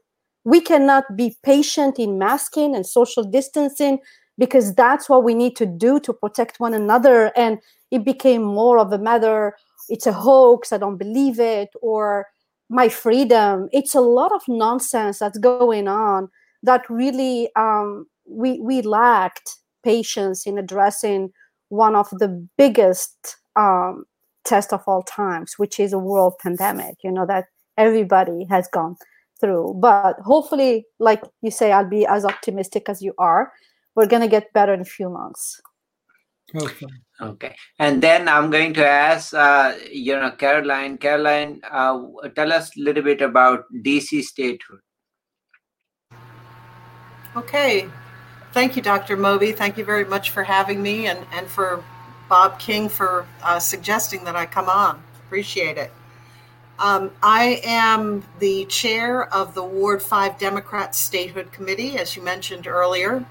We cannot be patient in masking and social distancing because that's what we need to do to protect one another. And it became more of a matter it's a hoax i don't believe it or my freedom. It's a lot of nonsense that's going on that really um, we we lacked patience in addressing one of the biggest um, test of all times which is a world pandemic you know that everybody has gone through. But hopefully like you say i'll be as optimistic as you are we're going to get better in a few months. Okay. Okay. And then I'm going to ask, uh, you know, Caroline. Caroline, uh, tell us a little bit about DC statehood. Okay. Thank you, Dr. Moby. Thank you very much for having me and, and for Bob King for uh, suggesting that I come on. Appreciate it. Um, I am the chair of the Ward 5 Democrat Statehood Committee, as you mentioned earlier.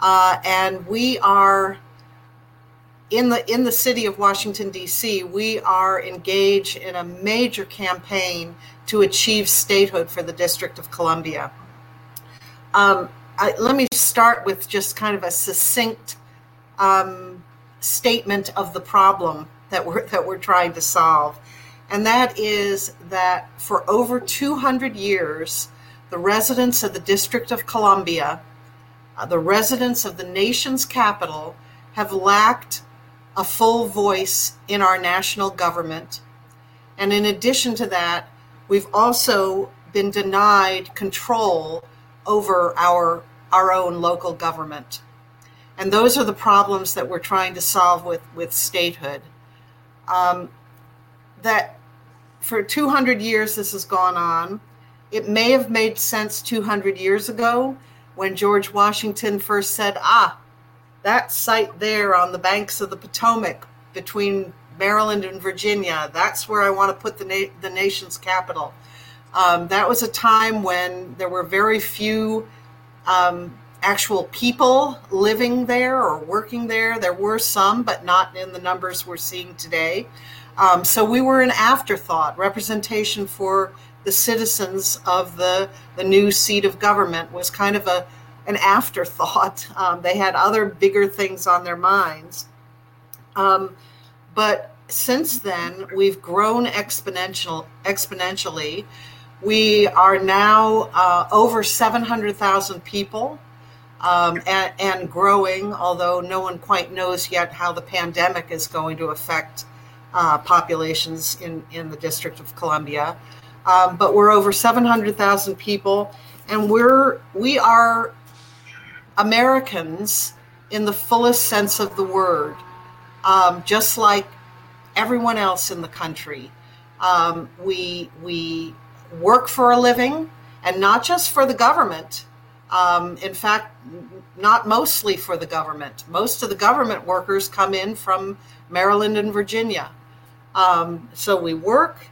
Uh, and we are in the in the city of Washington D.C. We are engaged in a major campaign to achieve statehood for the District of Columbia. Um, I, let me start with just kind of a succinct um, statement of the problem that we're that we're trying to solve, and that is that for over 200 years, the residents of the District of Columbia, the residents of the nation's capital, have lacked a full voice in our national government. And in addition to that, we've also been denied control over our, our own local government. And those are the problems that we're trying to solve with, with statehood. Um, that for 200 years this has gone on. It may have made sense 200 years ago when George Washington first said, ah, that site there on the banks of the Potomac between Maryland and Virginia, that's where I want to put the, na- the nation's capital. Um, that was a time when there were very few um, actual people living there or working there. There were some, but not in the numbers we're seeing today. Um, so we were an afterthought. Representation for the citizens of the, the new seat of government was kind of a an afterthought. Um, they had other bigger things on their minds. Um, but since then, we've grown exponential exponentially. We are now uh, over 700,000 people um, and, and, growing, although no one quite knows yet how the pandemic is going to affect uh, populations in, in the District of Columbia. Um, but we're over 700,000 people, and we're we are Americans in the fullest sense of the word, um, just like everyone else in the country. Um, we we work for a living, and not just for the government. Um, in fact, not mostly for the government. Most of the government workers come in from Maryland and Virginia. Um, so we work,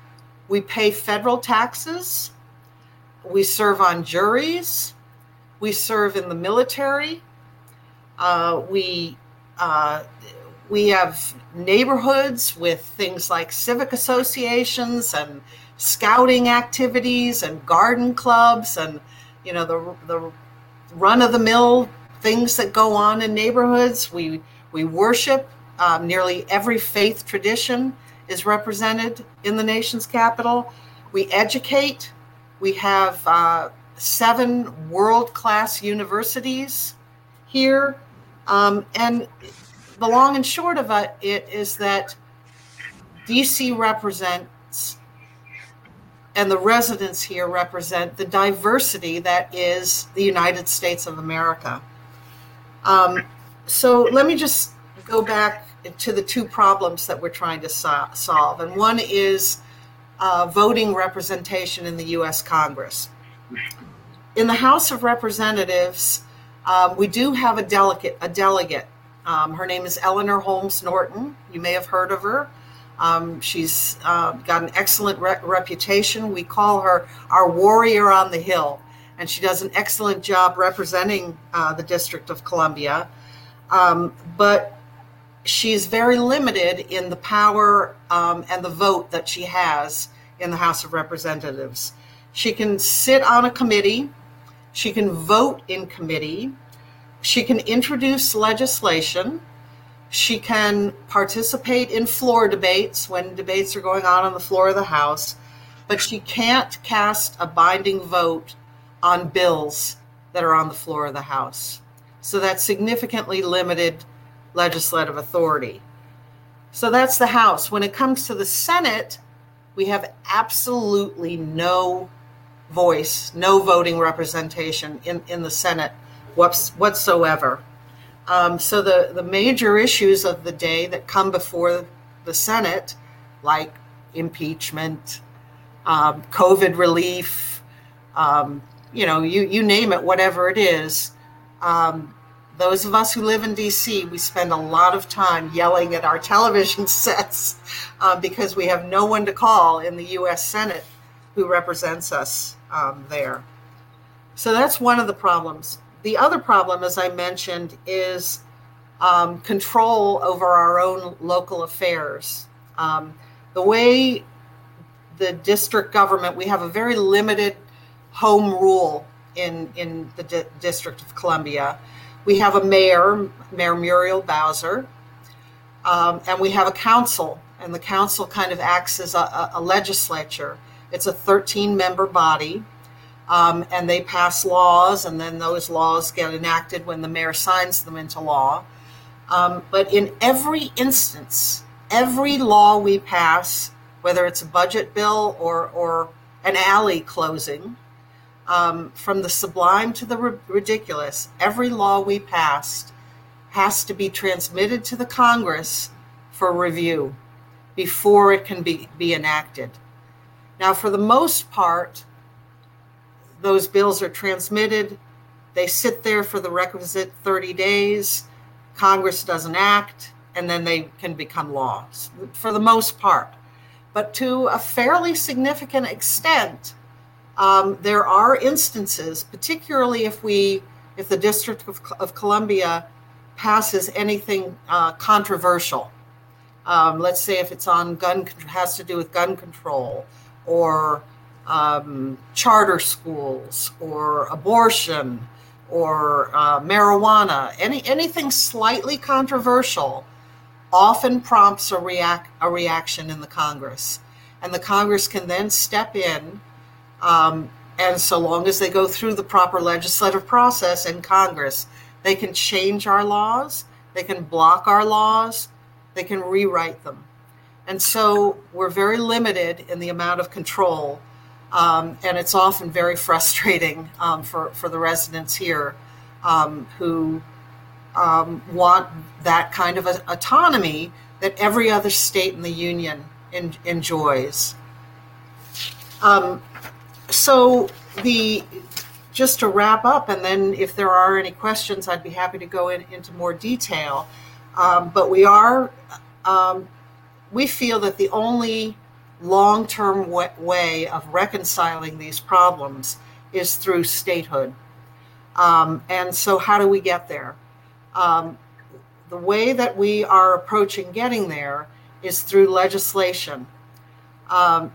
we pay federal taxes, we serve on juries, we serve in the military. Uh, we uh, we have neighborhoods with things like civic associations and scouting activities and garden clubs and you know the the run of the mill things that go on in neighborhoods. We we worship. Um, nearly every faith tradition is represented in the nation's capital. We educate. We have uh, seven world class universities here. Um, and the long and short of it, is that DC represents and the residents here represent the diversity that is the United States of America. Um, so let me just go back to the two problems that we're trying to so- solve. And one is uh, voting representation in the US Congress in the House of Representatives, um, we do have a delegate. A delegate. Um, her name is Eleanor Holmes Norton. You may have heard of her. Um, she's uh, got an excellent re- reputation. We call her our warrior on the hill, and she does an excellent job representing uh, the District of Columbia. Um, but she's very limited in the power um, and the vote that she has in the House of Representatives. She can sit on a committee she can vote in committee. She can introduce legislation. She can participate in floor debates when debates are going on on the floor of the House, but she can't cast a binding vote on bills that are on the floor of the House. So that's significantly limited legislative authority. So that's the House. When it comes to the Senate, we have absolutely no voice, no voting representation in, in the Senate whatsoever. Um, so the, the major issues of the day that come before the Senate, like impeachment, um, COVID relief, um, you know, you, you name it, whatever it is, um, those of us who live in DC, we spend a lot of time yelling at our television sets uh, because we have no one to call in the US Senate who represents us um, there. So that's one of the problems. The other problem, as I mentioned, is um, control over our own local affairs. Um, the way the district government, we have a very limited home rule in, in the D- District of Columbia. We have a mayor, Mayor Muriel Bowser, um, and we have a council, and the council kind of acts as a, a legislature. It's a 13 member body, um, and they pass laws, and then those laws get enacted when the mayor signs them into law. Um, but in every instance, every law we pass, whether it's a budget bill or, or an alley closing, um, from the sublime to the ridiculous, every law we passed has to be transmitted to the Congress for review before it can be, be enacted. Now, for the most part, those bills are transmitted, they sit there for the requisite 30 days, Congress doesn't act, and then they can become laws for the most part. But to a fairly significant extent, um, there are instances, particularly if we, if the District of, of Columbia passes anything uh, controversial. Um, let's say if it's on gun has to do with gun control or um, charter schools or abortion or uh, marijuana, any anything slightly controversial, often prompts a react a reaction in the Congress, and the Congress can then step in um, and so long as they go through the proper legislative process in Congress, they can change our laws, they can block our laws, they can rewrite them. And so we're very limited in the amount of control. Um, and it's often very frustrating um, for, for the residents here um, who um, want that kind of autonomy that every other state in the union in, enjoys. Um, so the just to wrap up, and then if there are any questions, I'd be happy to go in, into more detail. Um, but we are, um, we feel that the only long term way of reconciling these problems is through statehood. Um, and so, how do we get there? Um, the way that we are approaching getting there is through legislation. Um,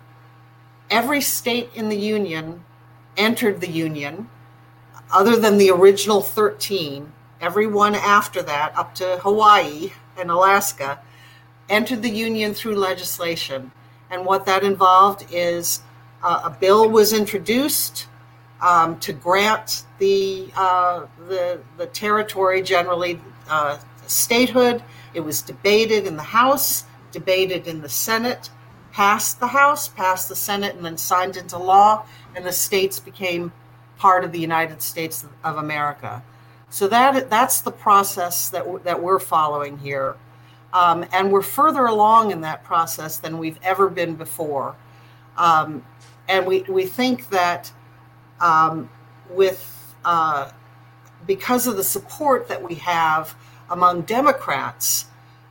every state in the Union entered the Union, other than the original 13, every one after that, up to Hawaii and Alaska, entered the Union through legislation. And what that involved is uh, a bill was introduced um, to grant the, uh, the, the territory generally uh, statehood. It was debated in the House, debated in the Senate, passed the House, passed the Senate, and then signed into law, and the states became part of the United States of America. So that that's the process that that we're following here, um, and we're further along in that process than we've ever been before. Um, and we we think that um, with uh, because of the support that we have among Democrats,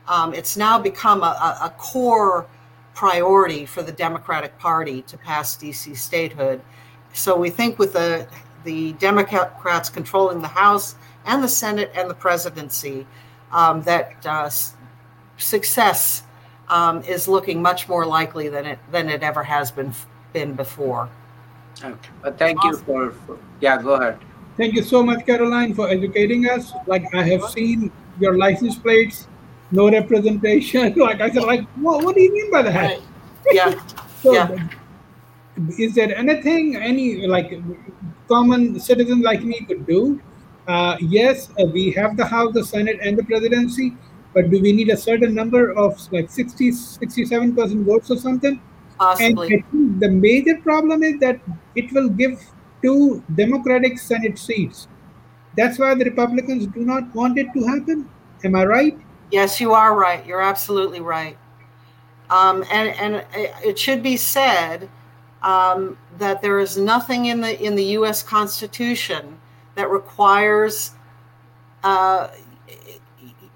um, it's now become a, a core priority for the Democratic Party to pass DC statehood. So we think with the the Democrats controlling the House and the Senate and the presidency, um, that uh, success um, is looking much more likely than it than it ever has been been before. Okay, but thank awesome. you for, for yeah. Go ahead. Thank you so much, Caroline, for educating us. Like I have seen your license plates no representation. like I said, like what, what do you mean by that? Right. Yeah. so, yeah. Is there anything any like common citizen like me could do? Uh, yes, uh, we have the House, the Senate, and the presidency, but do we need a certain number of like 60, 67% votes or something? Possibly. And the major problem is that it will give two Democratic Senate seats. That's why the Republicans do not want it to happen. Am I right? Yes, you are right. You're absolutely right. Um, and and it should be said um, that there is nothing in the in the U.S. Constitution that requires uh,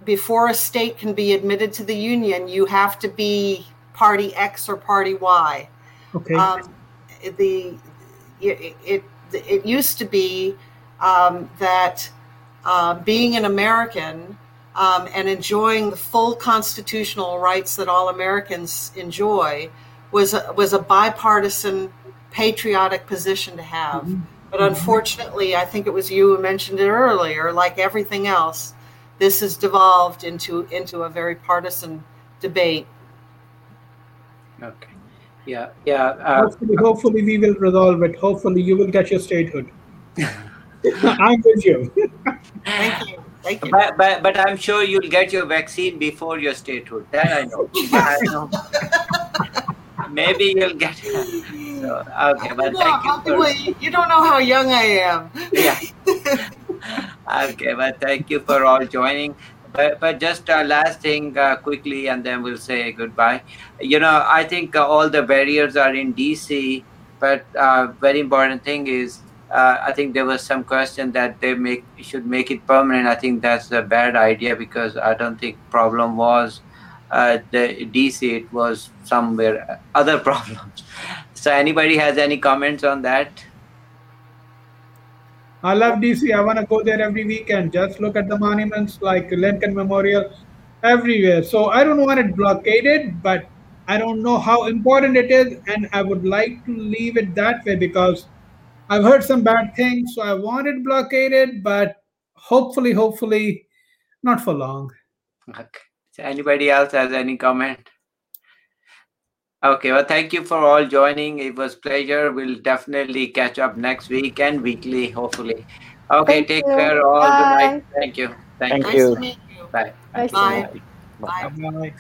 before a state can be admitted to the union, you have to be party X or party Y. Okay. Um, the it, it, it used to be um, that uh, being an American um, and enjoying the full constitutional rights that all Americans enjoy was a, was a bipartisan patriotic position to have. Mm-hmm. But unfortunately, I think it was you who mentioned it earlier. Like everything else, this has devolved into into a very partisan debate. Okay. Yeah. Yeah. Uh, hopefully, hopefully, we will resolve it. Hopefully, you will get your statehood. I'm with you. Thank you. Thank you. But, but, but I'm sure you'll get your vaccine before your statehood. That I know. I know. Maybe you'll get it. So, okay, but thank you. For, you don't know how young I am. yeah. okay, but thank you for all joining. But, but just uh, last thing uh, quickly, and then we'll say goodbye. You know, I think uh, all the barriers are in DC, but uh, very important thing is uh, I think there was some question that they make should make it permanent. I think that's a bad idea because I don't think problem was uh, the DC. It was somewhere other problems. So anybody has any comments on that? I love DC. I want to go there every weekend. Just look at the monuments like Lincoln Memorial everywhere. So I don't want it blockaded, but I don't know how important it is, and I would like to leave it that way because I've heard some bad things, so I want it blockaded, but hopefully, hopefully, not for long. Okay. So anybody else has any comment? Okay, well, thank you for all joining. It was pleasure. We'll definitely catch up next week and weekly, hopefully. Okay, Thank take you. care all. Bye. Goodbye. Thank you. Thank, Thank you. Nice you. to meet you. Bye. Nice to Bye. meet. Bye. Bye.